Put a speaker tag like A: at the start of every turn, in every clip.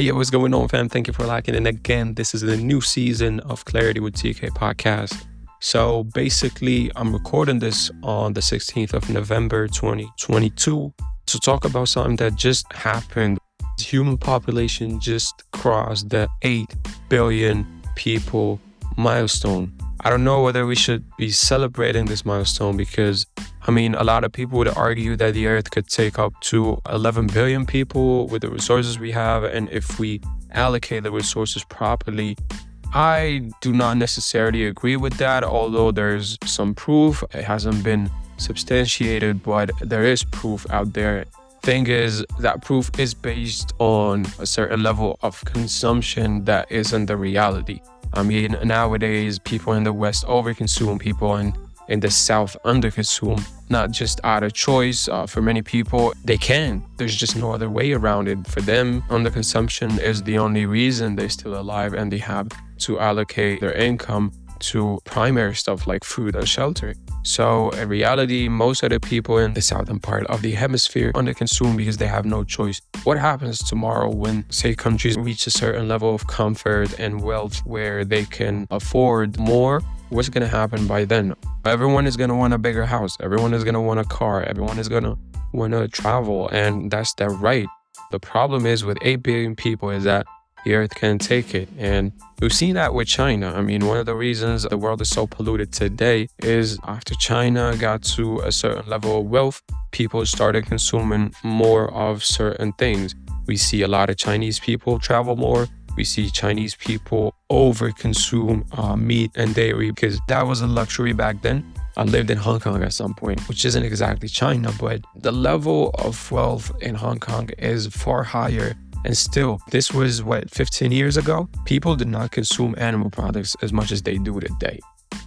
A: Hey, what's going on, fam? Thank you for liking. And again, this is the new season of Clarity with TK podcast. So basically, I'm recording this on the 16th of November 2022 to talk about something that just happened. The human population just crossed the 8 billion people milestone. I don't know whether we should be celebrating this milestone because, I mean, a lot of people would argue that the Earth could take up to 11 billion people with the resources we have. And if we allocate the resources properly, I do not necessarily agree with that, although there's some proof. It hasn't been substantiated, but there is proof out there. Thing is, that proof is based on a certain level of consumption that isn't the reality. I mean, nowadays, people in the West overconsume, people in, in the South underconsume, not just out of choice. Uh, for many people, they can. There's just no other way around it. For them, underconsumption is the only reason they're still alive and they have to allocate their income to primary stuff like food and shelter. So in reality, most of the people in the southern part of the hemisphere underconsume because they have no choice. What happens tomorrow when, say, countries reach a certain level of comfort and wealth where they can afford more? What's going to happen by then? Everyone is going to want a bigger house. Everyone is going to want a car. Everyone is going to want to travel. And that's their right. The problem is with 8 billion people is that the earth can take it. And we've seen that with China. I mean, one of the reasons the world is so polluted today is after China got to a certain level of wealth, people started consuming more of certain things. We see a lot of Chinese people travel more. We see Chinese people over consume uh, meat and dairy because that was a luxury back then. I lived in Hong Kong at some point, which isn't exactly China, but the level of wealth in Hong Kong is far higher and still, this was what, 15 years ago? People did not consume animal products as much as they do today.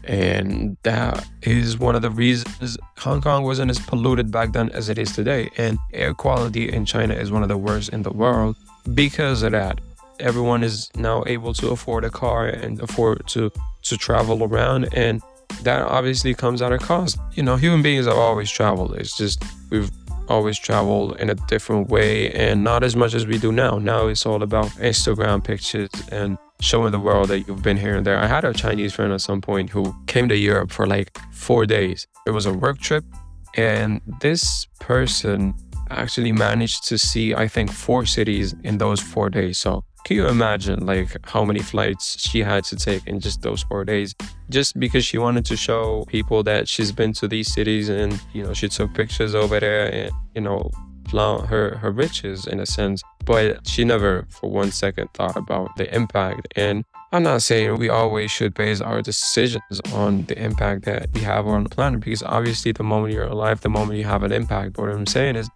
A: And that is one of the reasons Hong Kong wasn't as polluted back then as it is today. And air quality in China is one of the worst in the world because of that. Everyone is now able to afford a car and afford to, to travel around. And that obviously comes at a cost. You know, human beings have always traveled. It's just we've always travel in a different way and not as much as we do now. Now it's all about Instagram pictures and showing the world that you've been here and there. I had a Chinese friend at some point who came to Europe for like four days. It was a work trip, and this person actually managed to see, I think, four cities in those four days. So can you imagine like how many flights she had to take in just those four days? Just because she wanted to show people that she's been to these cities and you know she took pictures over there and you know flaunt her her riches in a sense. But she never for one second thought about the impact. And I'm not saying we always should base our decisions on the impact that we have on the planet because obviously the moment you're alive, the moment you have an impact. But what I'm saying is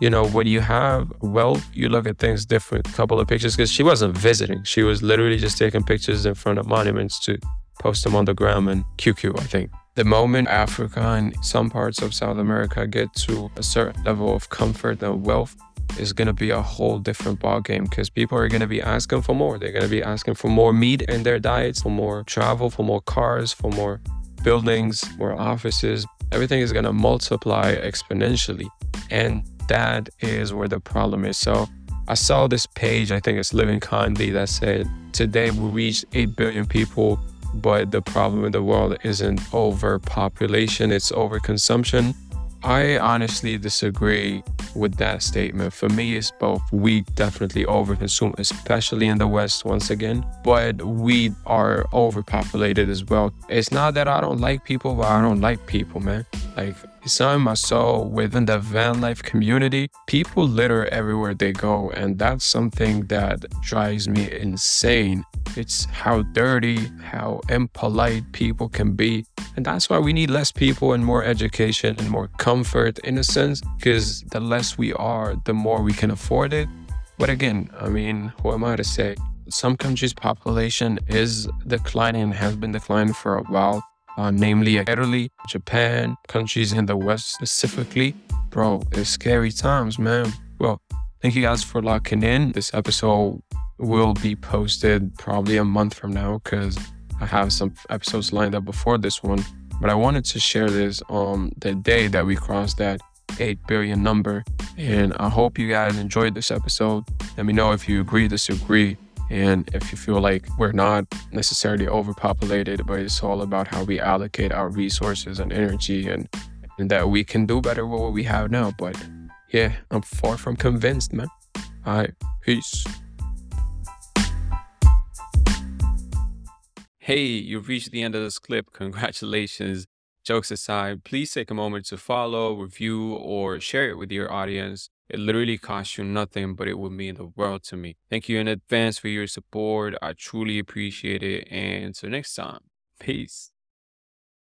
A: you know, when you have wealth, you look at things different. A couple of pictures, because she wasn't visiting. She was literally just taking pictures in front of monuments to post them on the gram and QQ, I think. The moment Africa and some parts of South America get to a certain level of comfort and wealth, is going to be a whole different ballgame because people are going to be asking for more. They're going to be asking for more meat in their diets, for more travel, for more cars, for more buildings, more offices. Everything is going to multiply exponentially. And that is where the problem is. So I saw this page, I think it's Living Kindly, that said, Today we reached 8 billion people, but the problem in the world isn't overpopulation, it's overconsumption. I honestly disagree with that statement. For me, it's both. We definitely overconsume, especially in the West, once again, but we are overpopulated as well. It's not that I don't like people, but I don't like people, man. Like, it's something I saw within the van life community. People litter everywhere they go, and that's something that drives me insane. It's how dirty, how impolite people can be. And that's why we need less people and more education and more comfort in a sense, because the less we are, the more we can afford it. But again, I mean, who am I to say? Some countries' population is declining and has been declining for a while uh, namely Italy, Japan, countries in the West specifically. Bro, it's scary times, man. Well, thank you guys for locking in. This episode will be posted probably a month from now because I have some episodes lined up before this one. But I wanted to share this on the day that we crossed that 8 billion number And I hope you guys enjoyed this episode. Let me know if you agree, disagree, and if you feel like we're not necessarily overpopulated, but it's all about how we allocate our resources and energy and, and that we can do better with what we have now. But yeah, I'm far from convinced, man. All right, peace. Hey, you've reached the end of this clip. Congratulations. Jokes aside, please take a moment to follow, review, or share it with your audience. It literally costs you nothing, but it would mean the world to me. Thank you in advance for your support. I truly appreciate it. And until next time, peace.